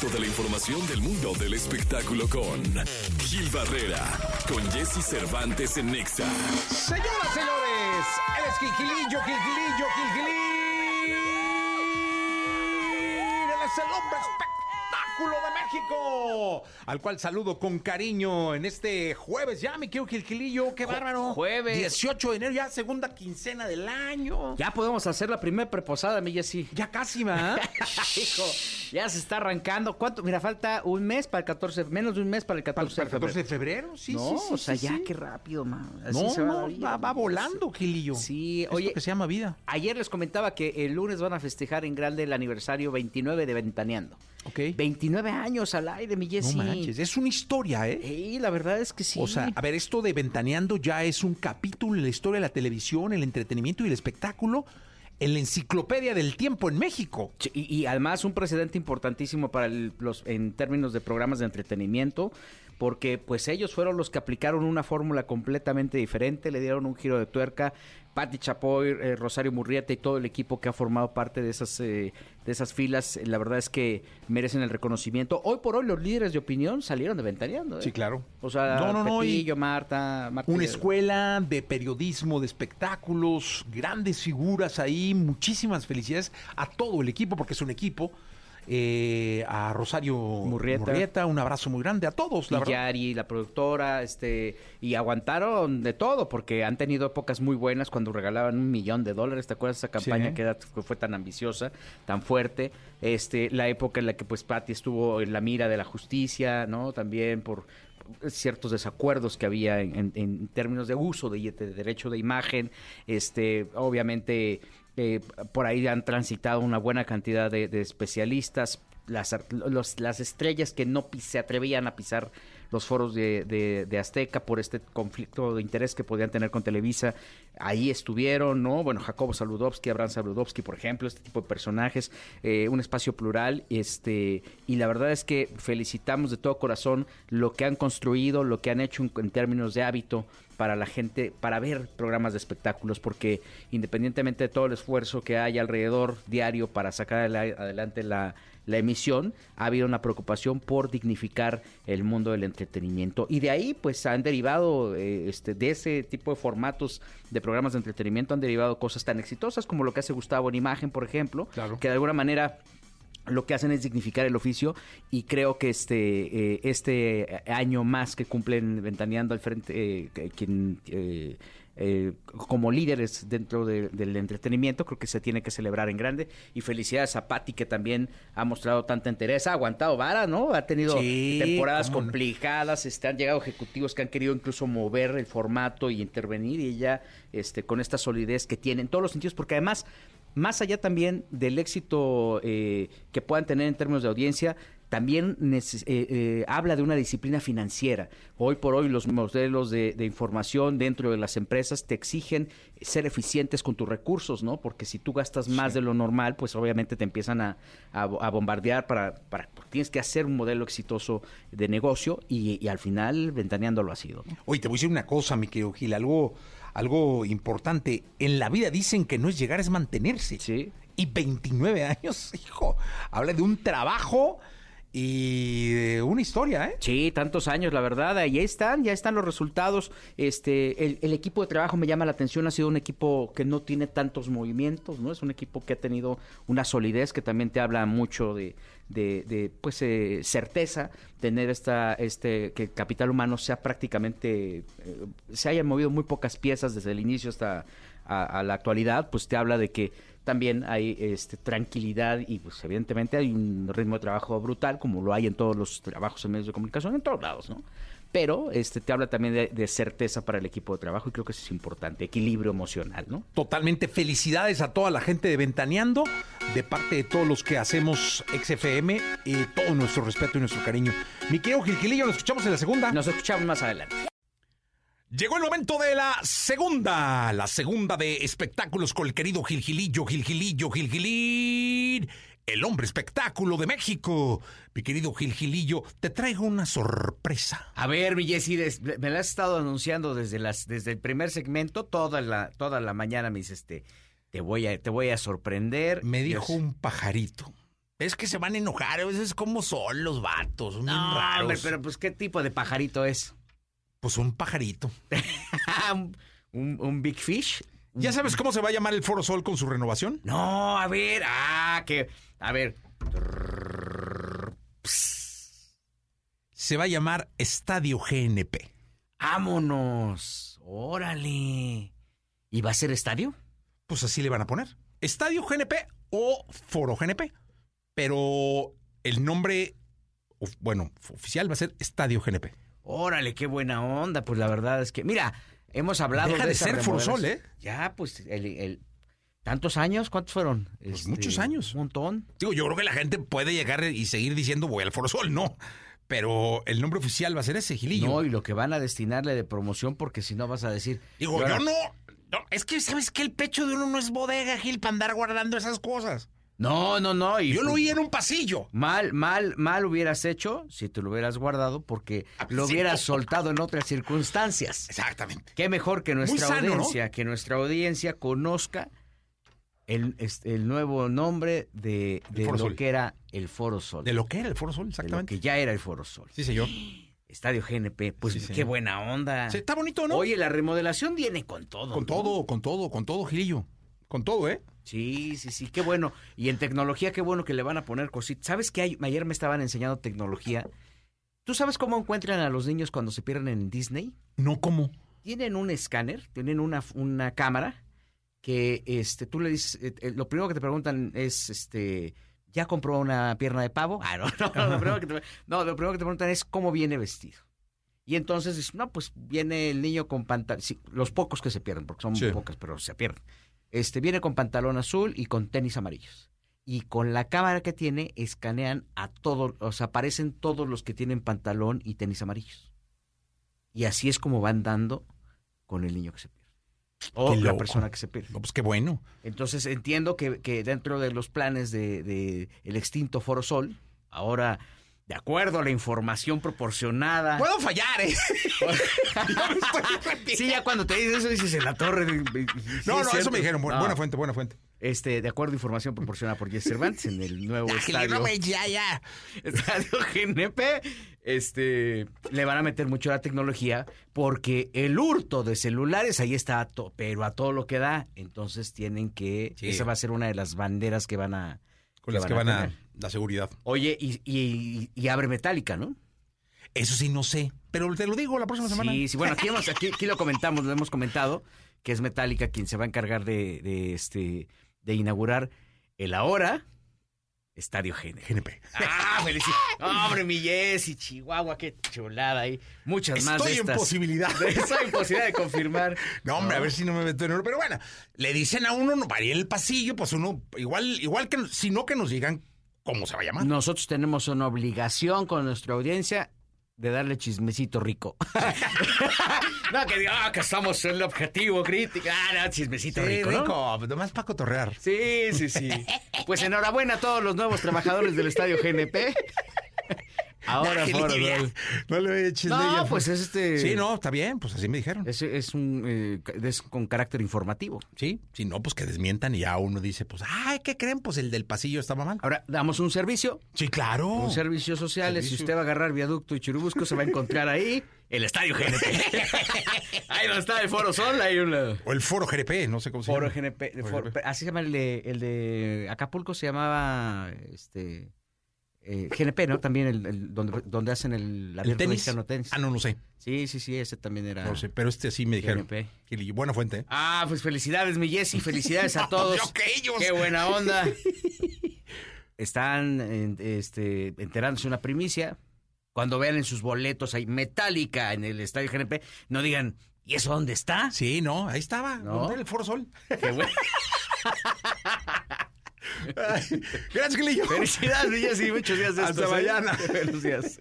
Toda la información del mundo del espectáculo con Gil Barrera, con Jesse Cervantes en Nexa. Señoras, señores, él es Gilgilillo, Gilgilillo, Gilgilín. Él es el hombre de México, al cual saludo con cariño en este jueves. Ya me quiero Gilgilillo, qué bárbaro. jueves. 18 de enero, ya segunda quincena del año. Ya podemos hacer la primera preposada, mi Jessy. Ya casi, ¿va? Hijo, ya se está arrancando. ¿Cuánto? Mira, falta un mes para el 14, menos de un mes para el 14 ¿Para el 14 de de febrero? Sí, no, sí, sí. o sea, sí, ya qué rápido, man. Así No, se va no, va, va volando, Gilillo. Sí, Esto oye, que se llama vida. ayer les comentaba que el lunes van a festejar en grande el aniversario 29 de Ventaneando. Ok. 29 años al aire, mi No Jessy. manches, es una historia, ¿eh? Sí, la verdad es que sí. O sea, a ver, esto de Ventaneando ya es un capítulo en la historia de la televisión, el entretenimiento y el espectáculo en la enciclopedia del tiempo en México. Y, y además un precedente importantísimo para el- los en términos de programas de entretenimiento, porque pues ellos fueron los que aplicaron una fórmula completamente diferente, le dieron un giro de tuerca. Patti Chapoy, eh, Rosario Murrieta y todo el equipo que ha formado parte de esas eh, de esas filas, eh, la verdad es que merecen el reconocimiento. Hoy por hoy los líderes de opinión salieron de Ventaneando. ¿eh? Sí, claro. O sea, No, no, Marta, Marta Una escuela de periodismo, de espectáculos, grandes figuras ahí, muchísimas felicidades a todo el equipo, porque es un equipo. Eh, a Rosario Murrieta. un abrazo muy grande a todos, la y verdad. Yari, la productora, este, y aguantaron de todo, porque han tenido épocas muy buenas cuando regalaban un millón de dólares. ¿Te acuerdas de esa campaña Sí. que, era- que fue tan ambiciosa, tan fuerte? Este, la época en la que pues Patty estuvo en la mira de la justicia, ¿no? También por ciertos desacuerdos que había en, en- términos de uso de, de derecho de imagen, este, obviamente eh, por ahí han transitado una buena cantidad de, especialistas, las, los- las estrellas que no se atrevían a pisar los foros de, de- Azteca por este conflicto de interés que podían tener con Televisa, ahí estuvieron, ¿no? Bueno, Jacobo Saludowski, Abraham Saludowski, por ejemplo, este tipo de personajes, eh, un espacio plural, este, y la verdad es que felicitamos de todo corazón lo que han construido, lo que han hecho en, en términos de hábito para la gente, para ver programas de espectáculos, porque independientemente de todo el esfuerzo que hay alrededor diario para sacar adela- adelante la, la emisión, ha habido una preocupación por dignificar el mundo del entretenimiento. Y de ahí, pues, han derivado, eh, este, de ese tipo de formatos de programas de entretenimiento, han derivado cosas tan exitosas como lo que hace Gustavo en Imagen, por ejemplo, Claro. que de alguna manera lo que hacen es dignificar el oficio y creo que este eh, este año más que cumplen ventaneando al frente eh, quien eh, eh, como líderes dentro de- del entretenimiento creo que se tiene que celebrar en grande. Y felicidades a Patti que también ha mostrado tanta interés ha aguantado vara no ha tenido Sí, temporadas complicadas este han llegado ejecutivos que han querido incluso mover el formato y intervenir y ella este con esta solidez que tiene en todos los sentidos porque además más allá también del éxito eh, que puedan tener en términos de audiencia, también eh, eh, habla de una disciplina financiera. Hoy por hoy los modelos de, de información dentro de las empresas te exigen ser eficientes con tus recursos, ¿no? Porque si tú gastas más de lo normal, pues obviamente te empiezan a, a- a bombardear para, para... Tienes que hacer un modelo exitoso de negocio y, y al final Ventaneando lo ha sido, ¿no? Oye, te voy a decir una cosa, mi querido Gil, algo, algo importante. En la vida dicen que no es llegar, es mantenerse. Sí. Y 29 años, hijo, habla de un trabajo y una historia, ¿eh? Sí, tantos años, la verdad, ahí están, ya están los resultados. Este, el, el equipo de trabajo me llama la atención, ha sido un equipo que no tiene tantos movimientos, ¿no? Es un equipo que ha tenido una solidez que también te habla mucho de, de, de, pues, eh, certeza, tener esta, este, que el capital humano sea prácticamente, eh, se hayan movido muy pocas piezas desde el inicio hasta a, a la actualidad, pues te habla de que también hay este, tranquilidad y pues evidentemente hay un ritmo de trabajo brutal como lo hay en todos los trabajos en medios de comunicación, en todos lados, ¿no? Pero este te habla también de, de certeza para el equipo de trabajo y creo que eso es importante, equilibrio emocional, ¿no? Totalmente felicidades a toda la gente de Ventaneando, de parte de todos los que hacemos XFM, y todo nuestro respeto y nuestro cariño. Mi querido Gilgilillo, nos escuchamos en la segunda. Nos escuchamos más adelante. Llegó el momento de la segunda, la segunda de espectáculos con el querido Gilgilillo, Gilgilillo, Gilgilín, el hombre espectáculo de México. Mi querido Gilgilillo, te traigo una sorpresa. A ver, mi Jessy, me la has estado anunciando desde las desde el primer segmento, toda la toda la mañana me dices, este, te voy a te voy a sorprender. Me dijo Dios. un pajarito Es que se van a enojar, a veces como son los vatos, bien raros. hombre, pero pues ¿qué tipo de pajarito es? Pues un pajarito. ¿Un, un big fish? ¿Ya sabes cómo se va a llamar el Foro Sol con su renovación? No, a ver, ah, que, a ver. Se va a llamar Estadio GNP. Vámonos, órale. ¿Y va a ser estadio? Pues así le van a poner. Estadio GNP o Foro GNP. Pero el nombre, bueno, oficial va a ser Estadio GNP. Órale, qué buena onda. Pues la verdad es que, mira, hemos hablado Deja de ser Forosol, remodelación. ¿eh? Ya, pues, el, el- ¿tantos años? ¿Cuántos fueron? Este, Pues muchos años. Un montón. Digo, yo creo que la gente puede llegar y seguir diciendo voy al Foro Sol, no. Pero el nombre oficial va a ser ese, Gilillo. No, y lo que van a destinarle de promoción, porque si no vas a decir. Digo, yo no, no, Es que, ¿sabes que El pecho de uno no es bodega, Gil, para andar guardando esas cosas. No, no, no. Y, Yo lo oí en un pasillo. Mal, mal, mal hubieras hecho si te lo hubieras guardado porque Ah, lo sí. hubieras soltado en otras circunstancias. Exactamente. Qué mejor que nuestra sano, ¿no? audiencia, que nuestra audiencia conozca el, este, el nuevo nombre de, de lo Sol. que era el Foro Sol. De lo que era el Foro Sol, de lo exactamente. que ya era el Foro Sol. Sí, señor. Estadio GNP, pues Sí, qué señor. buena onda. Sí, está bonito, ¿no? Oye, la remodelación viene con todo. con ¿no? todo, con todo, con todo, Gilillo. Con todo, ¿eh? Sí, sí, sí, qué bueno. Y en tecnología, qué bueno que le van a poner cositas. ¿Sabes qué? hay? Ayer me estaban enseñando tecnología. ¿Tú sabes cómo encuentran a los niños cuando se pierden en Disney? No como. Tienen un escáner, tienen una, una cámara que este, tú le dices, eh, eh, lo primero que te preguntan es, este, ¿ya compró una pierna de pavo? Ah, no, no, lo primero que te, no, lo primero que te preguntan es cómo dice vestido. Y entonces, dices, no, pues viene el niño con pantalón, los pocos que se pierden, porque son Sí. pocas, pero se pierden. Este, viene con pantalón azul y con tenis amarillos. Y con la cámara que tiene, escanean a todos, o sea, aparecen todos los que tienen pantalón y tenis amarillos. Y así es como van dando con el niño que se pierde. O Qué la loco. persona que se pierde. No, pues qué bueno. Entonces entiendo que, que dentro de los planes de, de el extinto Foro Sol, ahora, de acuerdo a la información proporcionada. Puedo fallar, ¿eh? sí, ya cuando te dices eso, dices en la torre. de- de- sí No, es no, eso me dijeron. Bu- No, Buena fuente, buena fuente. Este, de acuerdo a información proporcionada por Jesse Cervantes en el nuevo Gilillo, estadio. no, güey, ya, ya. Estadio GNP, este, le van a meter mucho la tecnología porque el hurto de celulares ahí está, a to- pero a todo lo que da. Entonces tienen que, Sí. esa va a ser una de las banderas que van a, Con las que van a. la seguridad. Oye, y, y, y abre metálica, ¿no? Eso sí, no sé. Pero te lo digo la próxima semana. Sí, sí, bueno, aquí, hemos, aquí, aquí lo comentamos, lo hemos comentado, que es Metallica quien se va a encargar de, de, este, de inaugurar el ahora Estadio GNP. GNP. Ah, felicidades. Hombre, mi Jessy, Chihuahua, qué chulada ahí. Muchas más Estoy de en estas. posibilidad. Estoy en posibilidad de confirmar. No, hombre, a ver si no me meto en oro. Pero bueno, le dicen a uno, no para ir en el pasillo, pues uno, igual, igual que, si no que nos digan cómo se va a llamar. Nosotros tenemos una obligación con nuestra audiencia de darle chismecito rico. no, que diga, ah, que estamos en el objetivo crítico. Ah, no, chismecito Sí, rico, ¿no? rico, nomás para cotorrear. Sí, sí, sí. Pues enhorabuena a todos los nuevos trabajadores del Estadio GNP. Ahora, Sol. No le eches de No, ella, pues es este. Sí, no, está bien, pues así me dijeron. Es, es un eh, es con carácter informativo. Sí, si no, pues que desmientan y ya uno dice, pues, ay, ¿qué creen? Pues el del pasillo estaba mal. Ahora damos un servicio, Sí, claro. un servicio social. Si Servicio. usted va a agarrar viaducto y churubusco, se va a encontrar ahí el Estadio GNP. ahí donde está el Foro Sol, hay un O el foro GRP, no sé cómo se Foro llama. GNP. Foro- GNP. así se llama el de, el de Acapulco, se llamaba este eh, GNP, ¿no? También el, el- donde, donde hacen el ¿El tenis? Ah, no, no sé. Sí, sí, sí, ese también era. No sé, pero este sí me dijeron. GNP. Buena fuente. ¿eh? Ah, pues felicidades, mi Jessy, felicidades a todos. yo que ellos. Qué buena onda. Están en- este, enterándose una primicia. Cuando vean en sus boletos ahí Metallica en el estadio GNP, no digan, ¿y eso dónde está? Sí, no, ahí estaba. ¿No? ¿Dónde el Foro Sol? Qué bueno. Ay, Gracias, Gilillo. Felicidades, Jessy, muchos días de Hasta estos, ¿eh? mañana. Buenos días.